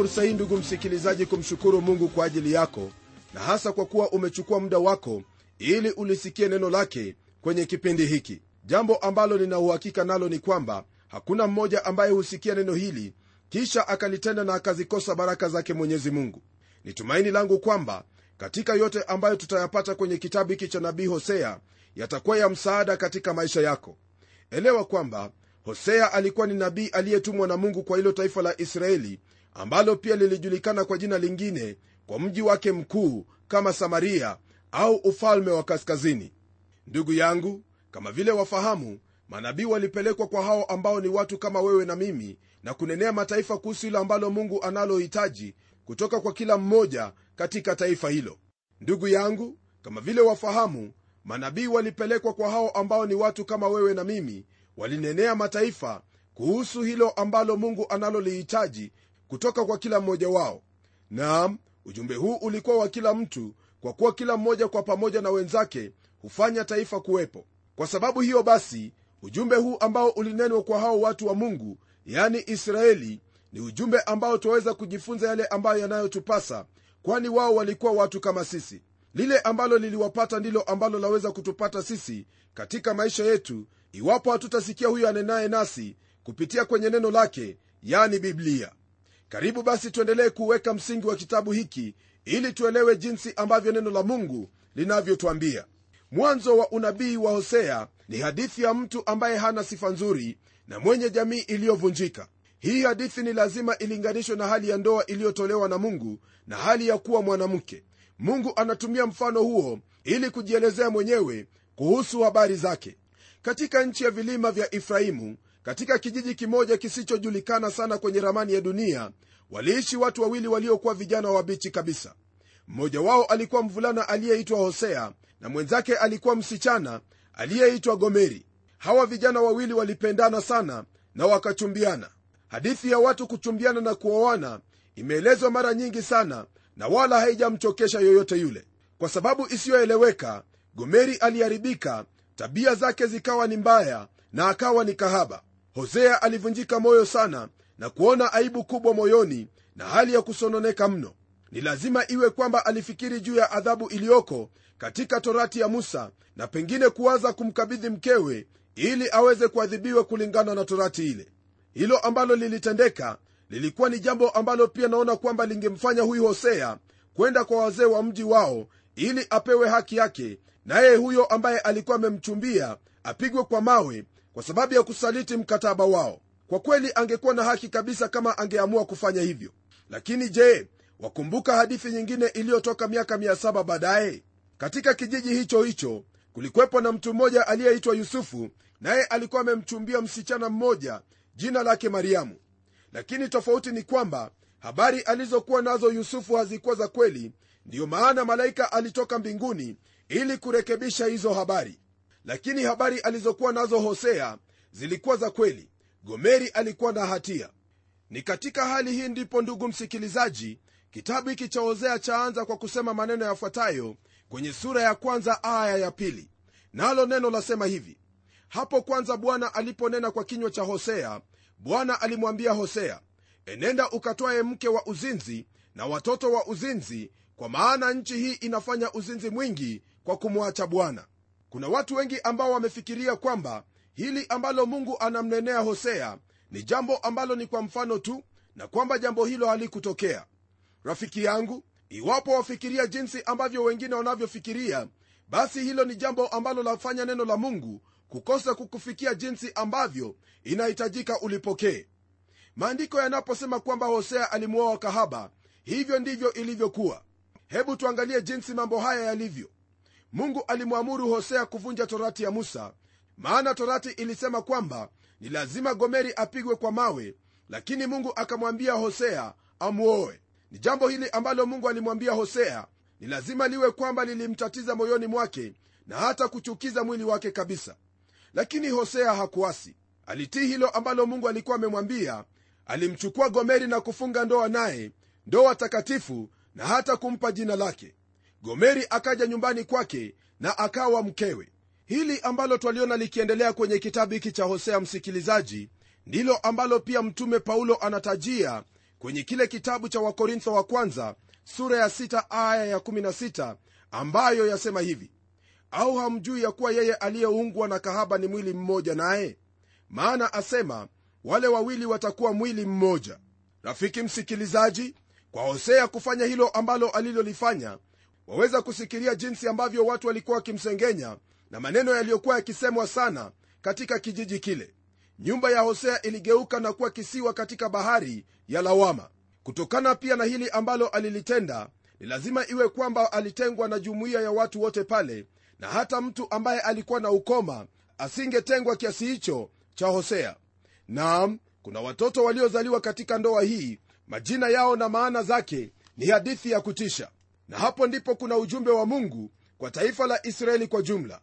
fursa hii ndugu msikilizaji kumshukuru mungu kwa ajili yako na hasa kwa kuwa umechukua muda wako ili ulisikie neno lake kwenye kipindi hiki. Jambo ambalo ninauhakika nalo ni kwamba hakuna mmoja ambaye husikia neno hili kisha akalitenda na akazikosa baraka zake mwenyezi mungu. Ni tumaini langu kwamba katika yote ambayo tutayapata kwenye kitabu hiki cha nabii hosea yatakuwa ya msaada katika maisha yako. Elewa kwamba hosea alikuwa ni nabii aliyetumwa na mungu kwa hilo taifa la israeli ambalo pia lilijulikana kwa jina lingine kwa mji wake mkuu kama samaria au ufalme wa kaskazini. Ndugu yangu kama vile wafahamu manabii walipelekwa kwa hao ambao ni watu kama wewe na mimi na kunenea mataifa kuhusu hilo ambalo mungu analohitaji kutoka kwa kila mmoja katika taifa hilo. Ndugu yangu kama vile wafahamu manabii walipelekwa kwa hao ambao ni watu kama wewe na mimi walinenea mataifa kuhusu hilo ambalo mungu analolihitaji kutoka kwa kila mmoja wao. Naam ujumbe huu ulikuwa wa kila mtu kwa kuwa kila mmoja kwa pamoja na wenzake hufanya taifa kuwepo. Kwa sababu hiyo basi ujumbe huu ambao ulinenwa kwa hao watu wa mungu yani israeli ni ujumbe ambao twaweza kujifunza yale ambayo yanayotupasa kwani wao walikuwa watu kama sisi. Lile ambalo liliwapata ndilo ambalo laweza kutupata sisi katika maisha yetu iwapo hatutasikia huyo anenaye nasi kupitia kwenye neno lake yani biblia karibu basi tuendelee kuweka msingi wa kitabu hiki ili tuelewe jinsi ambavyo neno la mungu linavyotwambia mwanzo wa unabii wa hosea ni hadithi ya mtu ambaye hana sifa nzuri na mwenye jamii iliyovunjika. Hii hadithi ni lazima ilinganishwe na hali ya ndoa iliyotolewa na mungu na hali ya kuwa mwanamke. Mungu anatumia mfano huo ili kujielezea mwenyewe kuhusu habari zake. Katika nchi ya vilima vya efraimu katika kijiji kimoja kisichojulikana sana kwenye ramani ya dunia waliishi watu wawili waliokuwa vijana wabichi kabisa. Mmoja wao alikuwa mvulana aliyeitwa hosea na mwenzake alikuwa msichana aliyeitwa gomeri. Hawa vijana wawili walipendana sana na wakachumbiana. Hadithi ya watu kuchumbiana na kuoana imeelezwa mara nyingi sana na wala haijamchokesha yoyote yule. Kwa sababu isiyoeleweka gomeri aliharibika tabia zake zikawa ni mbaya na akawa ni kahaba hosea alivunjika moyo sana na kuona aibu kubwa moyoni na hali ya kusononeka mno. Ni lazima iwe kwamba alifikiri juu ya adhabu iliyoko katika torati ya musa na pengine kuwaza kumkabidhi mkewe ili aweze kuadhibiwa kulingana na torati ile. Hilo ambalo lilitendeka lilikuwa ni jambo ambalo pia naona kwamba lingemfanya huyu hosea kwenda kwa wazee wa mji wao ili apewe haki yake naye huyo ambaye alikuwa amemchumbia apigwe kwa mawe kwa sababu ya kusaliti mkataba wao. Kwa kweli angekuwa na haki kabisa kama angeamua kufanya hivyo. Lakini je wakumbuka hadithi nyingine iliyotoka miaka 7 baadaye? Katika kijiji hicho hicho kulikwepo na mtu mmoja aliyeitwa yusufu naye alikuwa amemchumbia msichana mmoja jina lake mariamu. Lakini tofauti ni kwamba habari alizokuwa nazo yusufu hazikuwa za kweli ndiyo maana malaika alitoka mbinguni ili kurekebisha hizo habari lakini habari alizokuwa nazo hosea zilikuwa za kweli. Gomeri alikuwa na hatia. Ni katika hali hii ndipo ndugu msikilizaji kitabu hiki cha hosea chaanza kwa kusema maneno yafuatayo kwenye sura ya kwanza aya ya pili. Nalo neno lasema hivi. Hapo kwanza bwana aliponena kwa kinywa cha hosea bwana alimwambia hosea enenda ukatwaye mke wa uzinzi na watoto wa uzinzi kwa maana nchi hii inafanya uzinzi mwingi kwa kumwacha bwana kuna watu wengi ambao wamefikiria kwamba hili ambalo mungu anamnenea hosea ni jambo ambalo ni kwa mfano tu na kwamba jambo hilo halikutokea. Rafiki yangu iwapo wafikiria jinsi ambavyo wengine wanavyofikiria basi hilo ni jambo ambalo lafanya neno la mungu kukosa kukufikia jinsi ambavyo inahitajika ulipokee. Maandiko yanaposema kwamba hosea alimuoa kahaba hivyo ndivyo ilivyokuwa. Hebu tuangalie jinsi mambo haya yalivyo mungu alimwamuru hosea kuvunja torati ya musa maana torati ilisema kwamba ni lazima gomeri apigwe kwa mawe lakini mungu akamwambia hosea amwoe. Ni jambo hili ambalo mungu alimwambia hosea ni lazima liwe kwamba lilimtatiza moyoni mwake na hata kuchukiza mwili wake kabisa. Lakini hosea hakuasi. Alitii hilo ambalo mungu alikuwa amemwambia alimchukua gomeri na kufunga ndoa naye ndoa takatifu na hata kumpa jina lake gomeri akaja nyumbani kwake na akawa mkewe. Hili ambalo twaliona likiendelea kwenye kitabu hiki cha hosea msikilizaji ndilo ambalo pia mtume paulo anatajia kwenye kile kitabu cha wakorintho wa kwanza sura ya 6 aya ya 16 ambayo yasema hivi au hamjui ya kuwa yeye aliyeungwa na kahaba ni mwili mmoja naye? Maana asema wale wawili watakuwa mwili mmoja. Rafiki msikilizaji kwa hosea kufanya hilo ambalo alilolifanya waweza kusikiria jinsi ambavyo watu walikuwa wakimsengenya na maneno yaliyokuwa yakisemwa sana katika kijiji kile. Nyumba ya hosea iligeuka na kuwa kisiwa katika bahari ya lawama. Kutokana pia na hili ambalo alilitenda ni lazima iwe kwamba alitengwa na jumuiya ya watu wote pale na hata mtu ambaye alikuwa na ukoma asingetengwa kiasi hicho cha hosea. Naam kuna watoto waliozaliwa katika ndoa hii majina yao na maana zake ni hadithi ya kutisha na hapo ndipo kuna ujumbe wa mungu kwa taifa la israeli kwa jumla.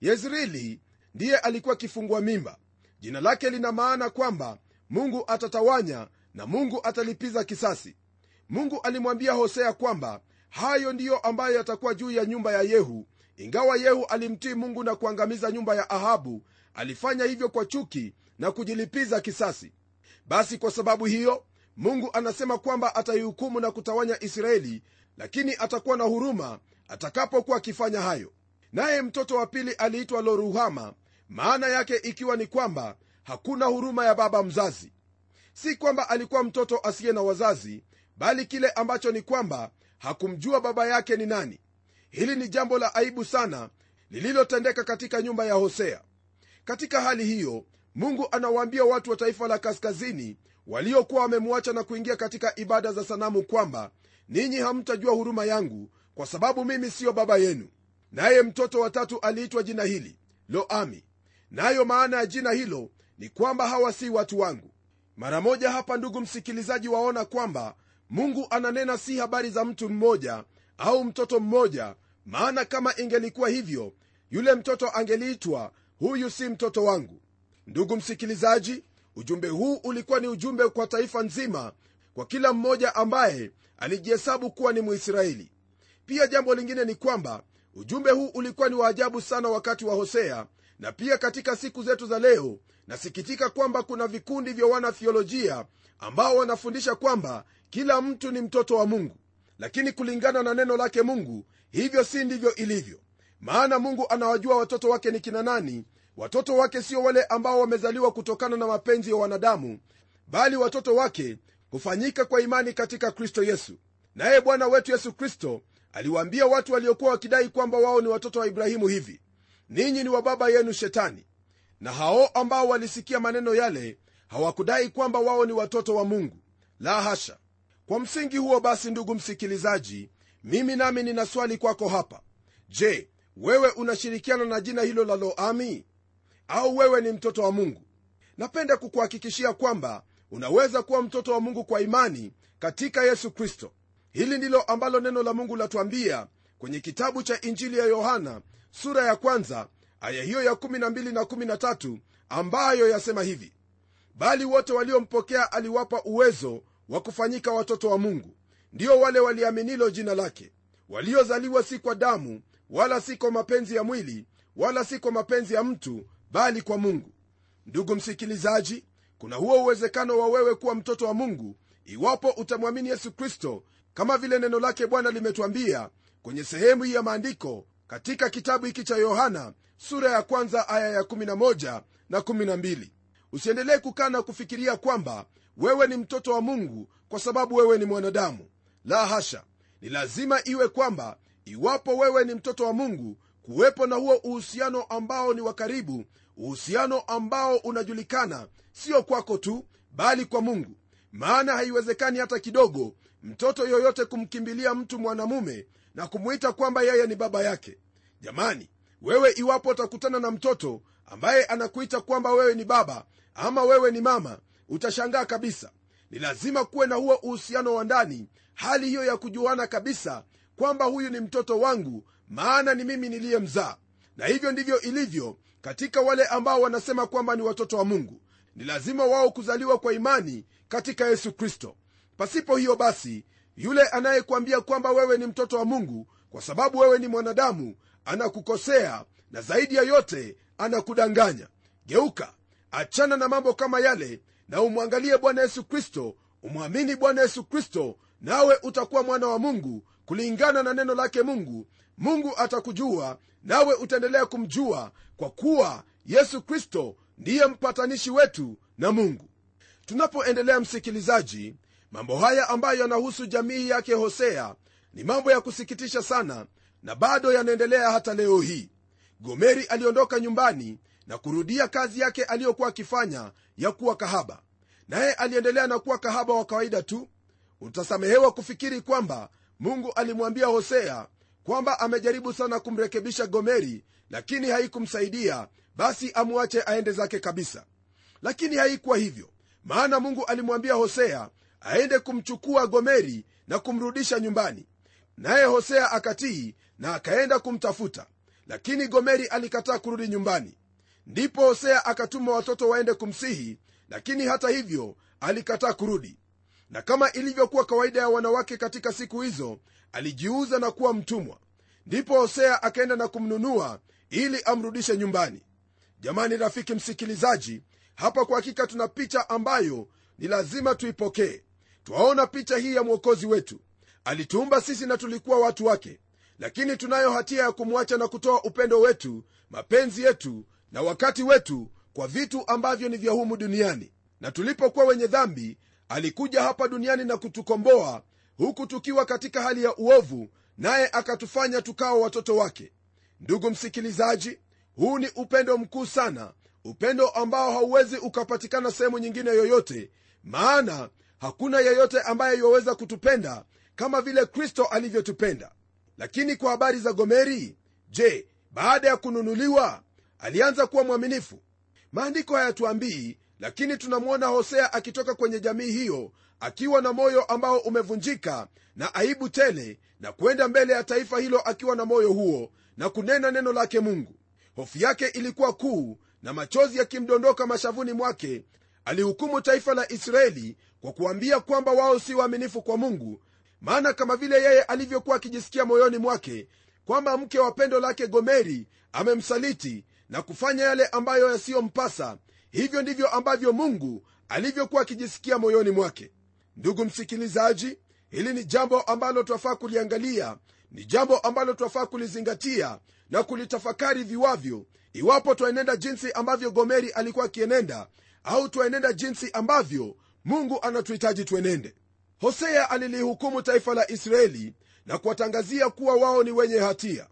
Yezreeli ndiye alikuwa kifungua mimba. Jina lake lina maana kwamba mungu atatawanya na mungu atalipiza kisasi. Mungu alimwambia hosea kwamba hayo ndiyo ambayo yatakuwa juu ya nyumba ya yehu ingawa yehu alimtii mungu na kuangamiza nyumba ya ahabu alifanya hivyo kwa chuki na kujilipiza kisasi. Basi kwa sababu hiyo mungu anasema kwamba ataihukumu na kutawanya israeli lakini atakuwa na huruma atakapokuwa akifanya hayo. Naye mtoto wa pili aliitwa loruhama maana yake ikiwa ni kwamba hakuna huruma ya baba mzazi. Si kwamba alikuwa mtoto asiye na wazazi bali kile ambacho ni kwamba hakumjua baba yake ni nani. Hili ni jambo la aibu sana lililotendeka katika nyumba ya hosea. Katika hali hiyo mungu anawaambia watu wa taifa la kaskazini waliokuwa wamemwacha na kuingia katika ibada za sanamu kwamba ninyi hamtajua huruma yangu kwa sababu mimi siyo baba yenu. Naye mtoto watatu aliitwa jina hili loami. Nayo maana ya jina hilo ni kwamba hawa si watu wangu. Mara moja hapa ndugu msikilizaji waona kwamba mungu ananena si habari za mtu mmoja au mtoto mmoja maana kama ingelikuwa hivyo yule mtoto angeliitwa huyu si mtoto wangu. Ndugu msikilizaji ujumbe huu ulikuwa ni ujumbe kwa taifa nzima kwa kila mmoja ambaye alijihesabu kuwa ni mwisraeli. Pia jambo lingine ni kwamba ujumbe huu ulikuwa ni waajabu sana wakati wa hosea na pia katika siku zetu za leo nasikitika kwamba kuna vikundi vya wanathiolojia ambao wanafundisha kwamba kila mtu ni mtoto wa mungu. Lakini kulingana na neno lake mungu hivyo si ndivyo ilivyo. Maana mungu anawajua watoto wake ni kina nani watoto wake sio wale ambao wamezaliwa kutokana na mapenzi ya wanadamu bali watoto wake hufanyika kwa imani katika kristo yesu. Naye bwana wetu yesu kristo aliwaambia watu waliokuwa wakidai kwamba wao ni watoto wa ibrahimu hivi ninyi ni wa baba yenu shetani. Na hao ambao walisikia maneno yale hawakudai kwamba wao ni watoto wa mungu. La hasha! Kwa msingi huo basi ndugu msikilizaji mimi nami nina swali kwako hapa. Je wewe unashirikiana na jina hilo la loami au wewe ni mtoto wa mungu. Napenda kukuhakikishia kwamba unaweza kuwa mtoto wa mungu kwa imani katika yesu kristo. Hili ndilo ambalo neno la mungu latuambia kwenye kitabu cha injili ya yohana sura ya kwanza aya hiyo ya 12 na 13 ambayo yasema hivi. Bali wote waliompokea aliwapa uwezo wa kufanyika watoto wa mungu. Ndio wale waliaminilo jina lake. Waliozaliwa si kwa damu wala si kwa mapenzi ya mwili wala si kwa mapenzi ya mtu bali kwa mungu. Ndugu msikilizaji kuna huo uwezekano wa wewe kuwa mtoto wa mungu iwapo utamwamini yesu kristo kama vile neno lake bwana limetwambia kwenye sehemu hii ya maandiko katika kitabu hiki cha yohana sura ya kwanza aya ya 11 na 12 usiendelee kukaa na kufikiria kwamba wewe ni mtoto wa mungu kwa sababu wewe ni mwanadamu. La hasha! Ni lazima iwe kwamba iwapo wewe ni mtoto wa mungu kuwepo na huo uhusiano ambao ni wa karibu uhusiano ambao unajulikana sio kwako tu bali kwa mungu. Maana haiwezekani hata kidogo mtoto yoyote kumkimbilia mtu mwanamume na kumwita kwamba yeye ni baba yake. Jamani wewe iwapo utakutana na mtoto ambaye anakuita kwamba wewe ni baba ama wewe ni mama utashangaa kabisa. Ni lazima kuwe na huo uhusiano wa ndani hali hiyo ya kujuana kabisa kwamba huyu ni mtoto wangu maana ni mimi niliyemzaa. Na hivyo ndivyo ilivyo katika wale ambao wanasema kwamba ni watoto wa mungu ni lazima wao kuzaliwa kwa imani katika yesu kristo. Pasipo hiyo basi yule anayekwambia kwamba wewe ni mtoto wa mungu kwa sababu wewe ni mwanadamu anakukosea na zaidi ya yote anakudanganya. Geuka achana na mambo kama yale na umwangalie bwana yesu kristo umwamini bwana yesu kristo nawe utakuwa mwana wa mungu kulingana na neno lake mungu mungu atakujua nawe utaendelea kumjua kwa kuwa yesu kristo ndiye mpatanishi wetu na mungu. Tunapoendelea msikilizaji mambo haya ambayo yanahusu jamii yake hosea ni mambo ya kusikitisha sana na bado yanaendelea hata leo hii. Gomeri aliondoka nyumbani na kurudia kazi yake aliyokuwa akifanya ya kuwa kahaba. Naye aliendelea na kuwa kahaba wa kawaida tu. Utasamehewa kufikiri kwamba mungu alimwambia hosea kwamba amejaribu sana kumrekebisha gomeri lakini haikumsaidia basi amwache aende zake kabisa. Lakini haikuwa hivyo. Maana mungu alimwambia hosea aende kumchukua gomeri na kumrudisha nyumbani. Naye hosea akatii na akaenda kumtafuta. Lakini gomeri alikataa kurudi nyumbani. Ndipo hosea akatuma watoto waende kumsihi lakini hata hivyo alikataa kurudi na kama ilivyokuwa kawaida ya wanawake katika siku hizo alijiuza na kuwa mtumwa. Ndipo hosea akaenda na kumnunua ili amrudishe nyumbani. Jamani rafiki msikilizaji hapa kwa hakika tuna picha ambayo ni lazima tuipokee. Twaona picha hii ya mwokozi wetu. Alituumba sisi na tulikuwa watu wake. Lakini tunayo hatia ya kumwacha na kutoa upendo wetu mapenzi yetu na wakati wetu kwa vitu ambavyo ni vya humu duniani. Na tulipokuwa wenye dhambi alikuja hapa duniani na kutukomboa huku tukiwa katika hali ya uovu naye akatufanya tukawa watoto wake. Ndugu msikilizaji huu ni upendo mkuu sana upendo ambao hauwezi ukapatikana sehemu nyingine yoyote maana hakuna yeyote ambaye yuwaweza kutupenda kama vile kristo alivyotupenda. Lakini kwa habari za gomeri je baada ya kununuliwa alianza kuwa mwaminifu? Maandiko hayatuambii lakini tunamwona hosea akitoka kwenye jamii hiyo akiwa na moyo ambao umevunjika na aibu tele na kwenda mbele ya taifa hilo akiwa na moyo huo na kunena neno lake mungu. Hofu yake ilikuwa kuu na machozi yakimdondoka mashavuni mwake alihukumu taifa la israeli kwa kuambia kwamba wao si waaminifu kwa mungu maana kama vile yeye alivyokuwa akijisikia moyoni mwake kwamba mke wa pendo lake gomeri amemsaliti na kufanya yale ambayo yasiyompasa hivyo ndivyo ambavyo mungu alivyokuwa akijisikia moyoni mwake. Ndugu msikilizaji hili ni jambo ambalo twafaa kuliangalia ni jambo ambalo twafaa kulizingatia na kulitafakari viwavyo iwapo twaenenda jinsi ambavyo gomeri alikuwa akienenda au twaenenda jinsi ambavyo mungu anatuhitaji tuenende. Hosea alilihukumu taifa la israeli na kuwatangazia kuwa wao ni wenye hatia.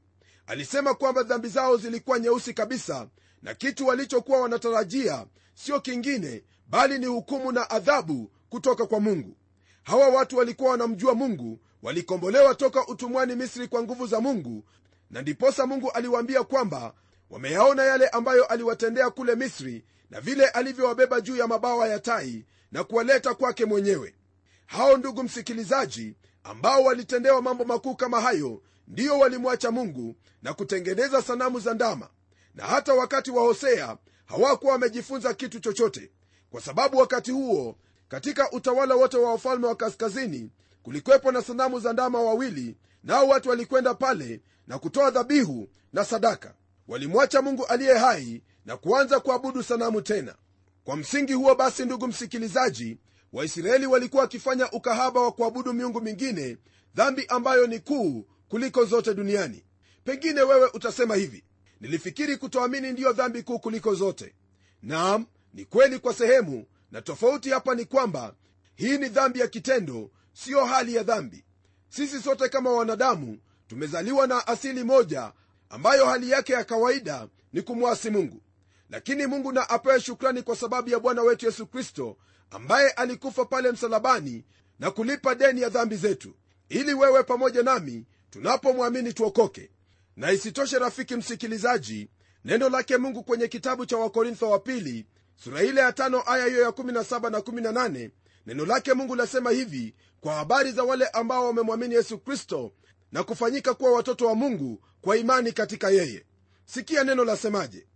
Alisema kwamba dhambi zao zilikuwa nyeusi kabisa na kitu walichokuwa wanatarajia sio kingine bali ni hukumu na adhabu kutoka kwa mungu. Hawa watu walikuwa wanamjua mungu walikombolewa toka utumwani misri kwa nguvu za mungu na ndiposa mungu aliwaambia kwamba wameyaona yale ambayo aliwatendea kule misri na vile alivyowabeba juu ya mabawa ya tai na kuwaleta kwake mwenyewe. Hao ndugu msikilizaji ambao walitendewa mambo makuu kama hayo ndiyo walimwacha mungu na kutengeneza sanamu za ndama na hata wakati wa hosea hawakuwa wamejifunza kitu chochote kwa sababu wakati huo katika utawala wote wa wafalme wa kaskazini kulikwepo na sanamu za ndama wawili nao watu walikwenda pale na kutoa dhabihu na sadaka. Walimwacha mungu aliye hai na kuanza kuabudu sanamu tena. Kwa msingi huo basi ndugu msikilizaji waisraeli walikuwa wakifanya ukahaba wa kuabudu miungu mingine dhambi ambayo ni kuu kuliko zote duniani. Pengine wewe utasema hivi nilifikiri kutoamini ndiyo dhambi kuu kuliko zote. Naam ni kweli kwa sehemu na tofauti hapa ni kwamba hii ni dhambi ya kitendo siyo hali ya dhambi. Sisi sote kama wanadamu tumezaliwa na asili moja ambayo hali yake ya kawaida ni kumwasi mungu. Lakini mungu na apewe shukrani kwa sababu ya bwana wetu yesu kristo ambaye alikufa pale msalabani na kulipa deni ya dhambi zetu. Ili wewe pamoja nami tunapomwamini tuokoke na isitoshe rafiki msikilizaji neno lake mungu kwenye kitabu cha wakorintho wa pili sura ile ya tano aya hiyo ya 17 na 18 neno lake mungu lasema hivi kwa habari za wale ambao wamemwamini yesu kristo na kufanyika kuwa watoto wa mungu kwa imani katika yeye. Sikia neno lasemaje.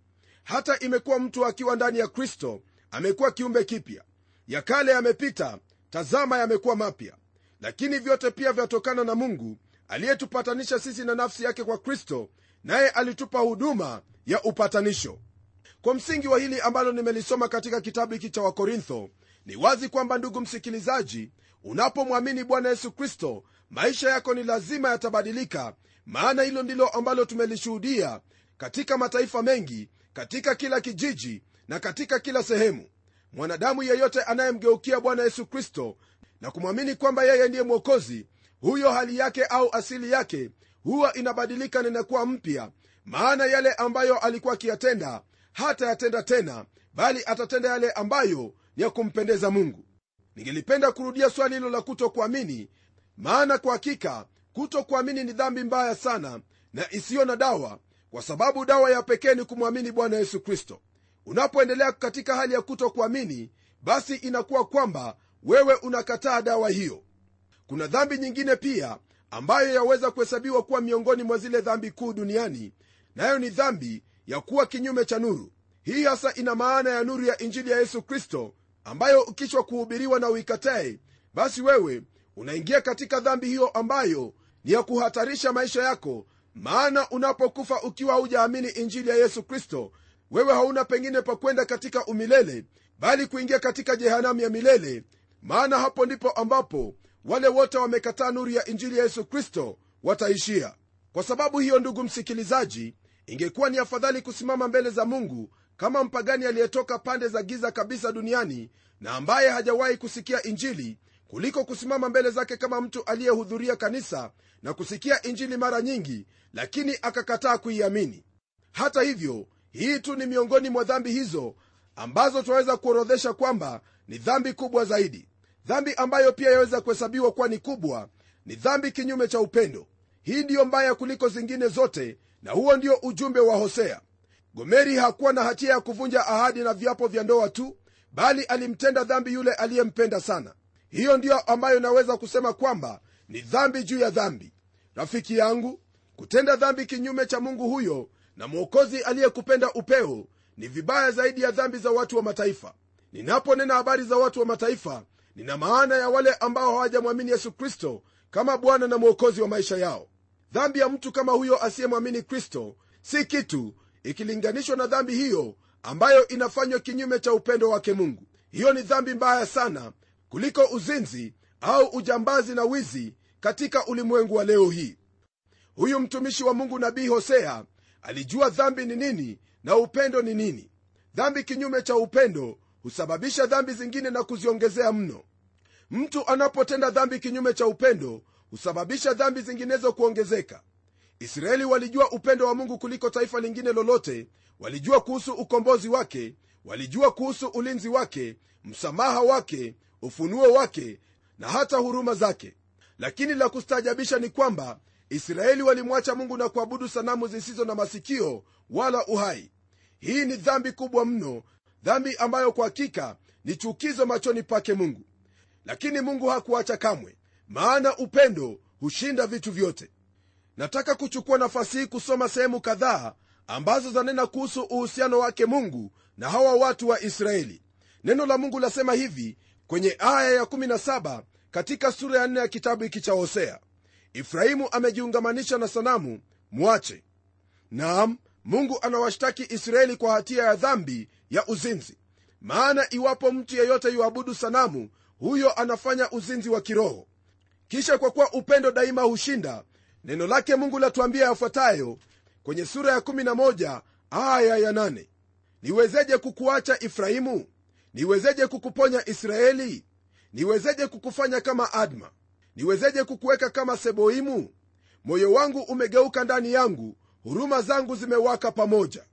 Hata imekuwa mtu akiwa ndani ya kristo amekuwa kiumbe kipya. Ya kale yamepita tazama yamekuwa mapya. Lakini vyote pia vyatokana na mungu aliyetupatanisha sisi na nafsi yake kwa kristo naye alitupa huduma ya upatanisho. Kwa msingi wa hili ambalo nimelisoma katika kitabu hiki cha wakorintho ni wazi kwamba ndugu msikilizaji unapomwamini bwana yesu kristo maisha yako ni lazima yatabadilika maana hilo ndilo ambalo tumelishuhudia katika mataifa mengi katika kila kijiji na katika kila sehemu. Mwanadamu yeyote anayemgeukia bwana yesu kristo na kumwamini kwamba yeye ndiye mwokozi huyo hali yake au asili yake huwa inabadilika na inakuwa mpya. Maana yale ambayo alikuwa akiyatenda hata yatenda tena bali atatenda yale ambayo ni ya kumpendeza mungu. Ningelipenda kurudia swali hilo la kutokuamini. Maana kwa hakika kutokuamini ni dhambi mbaya sana na isiyo na dawa kwa sababu dawa ya pekee ni kumwamini bwana yesu kristo. Unapoendelea katika hali ya kutokuamini basi inakuwa kwamba wewe unakataa dawa hiyo kuna dhambi nyingine pia ambayo yaweza kuhesabiwa kuwa miongoni mwa zile dhambi kuu duniani nayo ni dhambi ya kuwa kinyume cha nuru. Hii hasa ina maana ya nuru ya injili ya yesu kristo ambayo ukichwa kuhubiriwa na uikatae basi wewe unaingia katika dhambi hiyo ambayo ni ya kuhatarisha maisha yako. Maana unapokufa ukiwa haujaamini injili ya yesu kristo wewe hauna pengine pa kwenda katika umilele bali kuingia katika jehanamu ya milele. Maana hapo ndipo ambapo wale wote wamekataa nuru ya injili ya yesu kristo wataishia. Kwa sababu hiyo ndugu msikilizaji ingekuwa ni afadhali kusimama mbele za mungu kama mpagani aliyetoka pande za giza kabisa duniani na ambaye hajawahi kusikia injili kuliko kusimama mbele zake kama mtu aliyehudhuria kanisa na kusikia injili mara nyingi lakini akakataa kuiamini. Hata hivyo hii tu ni miongoni mwa dhambi hizo ambazo tunaweza kuorodhesha kwamba ni dhambi kubwa zaidi dhambi ambayo pia yaweza kuhesabiwa kuwa ni kubwa ni dhambi kinyume cha upendo. Hii ndiyo mbaya kuliko zingine zote na huo ndio ujumbe wa hosea. Gomeri hakuwa na hatia ya kuvunja ahadi na viapo vya ndoa tu bali alimtenda dhambi yule aliyempenda sana. Hiyo ndiyo ambayo naweza kusema kwamba ni dhambi juu ya dhambi. Rafiki yangu kutenda dhambi kinyume cha mungu huyo na mwokozi aliyekupenda upeo ni vibaya zaidi ya dhambi za watu wa mataifa. Ninaponena habari za watu wa mataifa nina maana ya wale ambao hawajamwamini yesu kristo kama bwana na mwokozi wa maisha yao. Dhambi ya mtu kama huyo asiyemwamini kristo si kitu ikilinganishwa na dhambi hiyo ambayo inafanywa kinyume cha upendo wake mungu. Hiyo ni dhambi mbaya sana kuliko uzinzi au ujambazi na wizi katika ulimwengu wa leo hii. Huyu mtumishi wa mungu nabii hosea alijua dhambi ni nini na upendo ni nini. Dhambi kinyume cha upendo husababisha dhambi zingine na kuziongezea mno mtu anapotenda dhambi kinyume cha upendo husababisha dhambi zinginezo kuongezeka. Israeli walijua upendo wa mungu kuliko taifa lingine lolote walijua kuhusu ukombozi wake walijua kuhusu ulinzi wake msamaha wake ufunuo wake na hata huruma zake. Lakini la kustaajabisha ni kwamba israeli walimwacha mungu na kuabudu sanamu zisizo na masikio wala uhai. Hii ni dhambi kubwa mno dhambi ambayo kwa hakika ni chukizo machoni pake mungu lakini mungu hakuacha kamwe maana upendo hushinda vitu vyote. Nataka kuchukua nafasi hii kusoma sehemu kadhaa ambazo zanena kuhusu uhusiano wake mungu na hawa watu wa israeli. Neno la mungu lasema hivi kwenye aya ya17 katika sura ya 4 ya kitabu hiki cha hosea. Ifrahimu amejiungamanisha na sanamu mwache. Naam mungu anawashtaki israeli kwa hatia ya dhambi ya uzinzi. Maana iwapo mtu yeyote yuabudu sanamu huyo anafanya uzinzi wa kiroho. Kisha kwa kuwa upendo daima hushinda neno lake mungu latuambia yafuatayo kwenye sura ya 11 aya ya 8 niwezeje kukuacha ifrahimu niwezeje kukuponya israeli? Niwezeje kukufanya kama adma? Niwezeje kukuweka kama seboimu? Moyo wangu umegeuka ndani yangu huruma zangu zimewaka pamoja.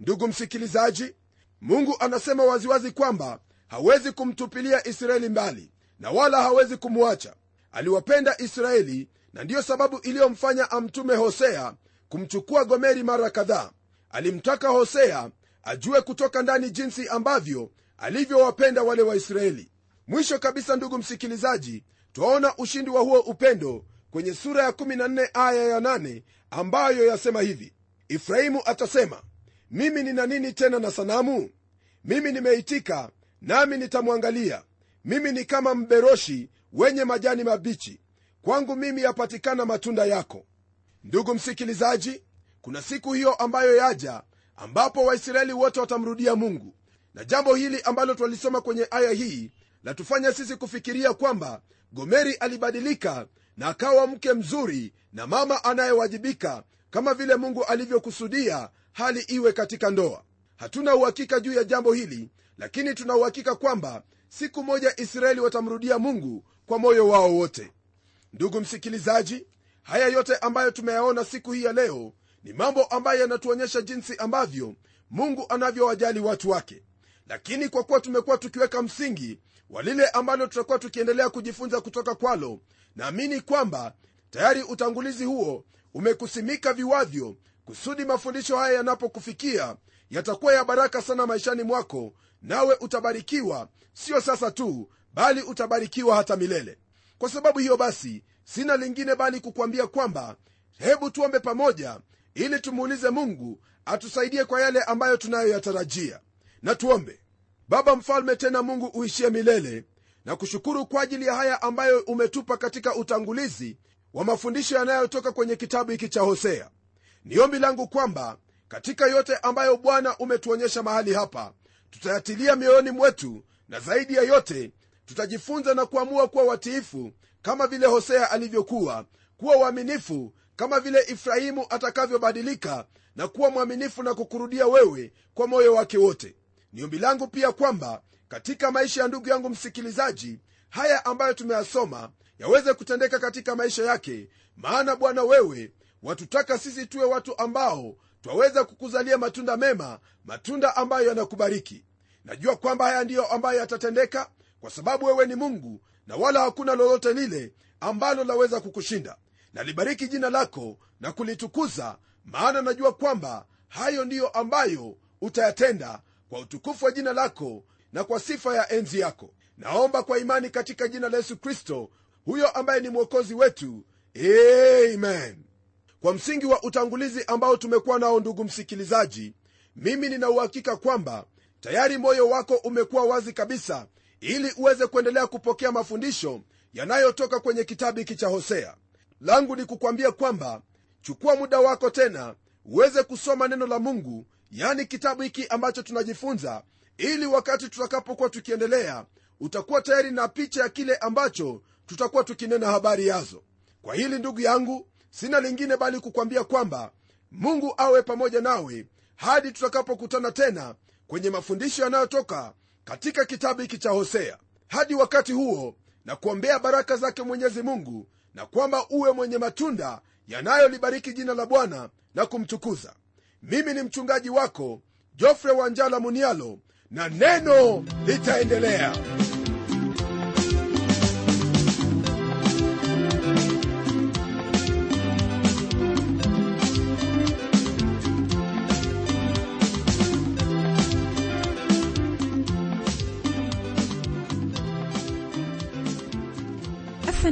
Ndugu msikilizaji mungu anasema waziwazi kwamba hawezi kumtupilia israeli mbali na wala hawezi kumwacha. Aliwapenda israeli na ndiyo sababu iliyomfanya amtume hosea kumchukua gomeri mara kadhaa. Alimtaka hosea ajue kutoka ndani jinsi ambavyo alivyowapenda wale waisraeli mwisho kabisa ndugu msikilizaji twaona ushindi wa huo upendo kwenye sura ya 14 aya ya 8 ambayo yasema hivi. Efraimu atasema mimi nina nini tena na sanamu? Mimi nimeitika nami nitamwangalia. Mimi ni kama mberoshi wenye majani mabichi. Kwangu mimi yapatikana matunda yako. Ndugu msikilizaji kuna siku hiyo ambayo yaja ambapo waisraeli wote watamrudia mungu. Na jambo hili ambalo twalisoma kwenye aya hii latufanya sisi kufikiria kwamba gomeri alibadilika na akawa mke mzuri na mama anayewajibika kama vile mungu alivyokusudia hali iwe katika ndoa. Hatuna uhakika juu ya jambo hili lakini tuna uhakika kwamba siku moja israeli watamrudia mungu kwa moyo wao wote. Ndugu msikilizaji haya yote ambayo tumeyaona siku hii ya leo ni mambo ambayo yanatuonyesha jinsi ambavyo mungu anavyowajali watu wake. Lakini kwa kuwa tumekuwa tukiweka msingi wa lile ambalo tutakuwa tukiendelea kujifunza kutoka kwalo naamini kwamba tayari utangulizi huo umekusimika viwavyo kusudi mafundisho haya yanapokufikia yatakuwa ya baraka sana maishani mwako nawe utabarikiwa sio sasa tu bali utabarikiwa hata milele. Kwa sababu hiyo basi sina lingine bali kukwambia kwamba hebu tuombe pamoja ili tumuulize mungu atusaidie kwa yale ambayo tunayoyatarajia. Na tuombe. Baba mfalme tena mungu uishie milele na kushukuru kwa ajili ya haya ambayo umetupa katika utangulizi wa mafundisho yanayotoka kwenye kitabu hiki cha hosea. Ni ombi langu kwamba katika yote ambayo bwana umetuonyesha mahali hapa tutayatilia mioyoni mwetu na zaidi ya yote tutajifunza na kuamua kuwa watiifu kama vile hosea alivyokuwa kuwa uaminifu kama vile ifrahimu atakavyobadilika na kuwa mwaminifu na kukurudia wewe kwa moyo wake wote. Ni ombi langu pia kwamba katika maisha ya ndugu yangu msikilizaji haya ambayo tumeyasoma yaweze kutendeka katika maisha yake maana bwana wewe watutaka sisi tuwe watu ambao twaweza kukuzalia matunda mema matunda ambayo yanakubariki. Najua kwamba haya ndiyo ambayo yatatendeka kwa sababu wewe ni mungu na wala hakuna lolote lile ambalo laweza kukushinda. Nalibariki jina lako na kulitukuza maana najua kwamba hayo ndiyo ambayo utayatenda kwa utukufu wa jina lako na kwa sifa ya enzi yako. Naomba kwa imani katika jina la yesu kristo huyo ambaye ni mwokozi wetu. Amen kwa msingi wa utangulizi ambao tumekuwa nao ndugu msikilizaji mimi nina uhakika kwamba tayari moyo wako umekuwa wazi kabisa ili uweze kuendelea kupokea mafundisho yanayotoka kwenye kitabu hiki cha hosea. Langu ni kukwambia kwamba chukua muda wako tena uweze kusoma neno la mungu yani kitabu hiki ambacho tunajifunza ili wakati tutakapokuwa tukiendelea utakuwa tayari na picha ya kile ambacho tutakuwa tukinena habari yazo. Kwa hili ndugu yangu sina lingine bali kukwambia kwamba mungu awe pamoja nawe hadi tutakapokutana tena kwenye mafundisho yanayotoka katika kitabu hiki cha hosea. Hadi wakati huo na kuombea baraka zake mwenyezi mungu na kwamba uwe mwenye matunda yanayolibariki jina la bwana na kumtukuza. Mimi ni mchungaji wako jofre wanjala munialo na neno litaendelea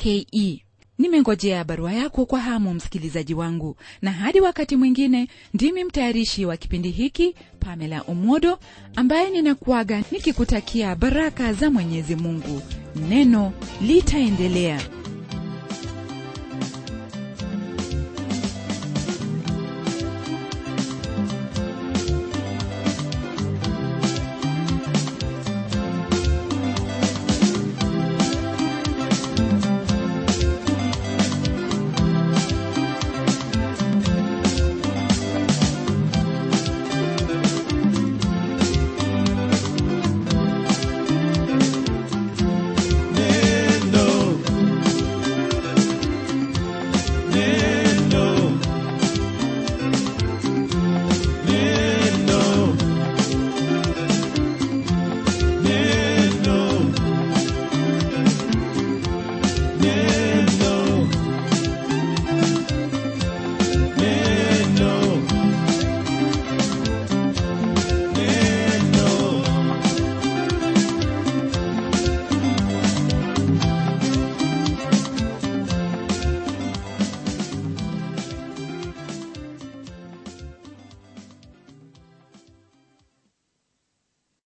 twr.co.ke. Nimengojea barua yako kwa hamu, msikilizaji wangu, na hadi wakati mwingine, ndimi mtayarishi wa kipindi hiki Pamela Omodo, ambaye ninakuaga nikikutakia baraka za Mwenyezi Mungu. Neno litaendelea.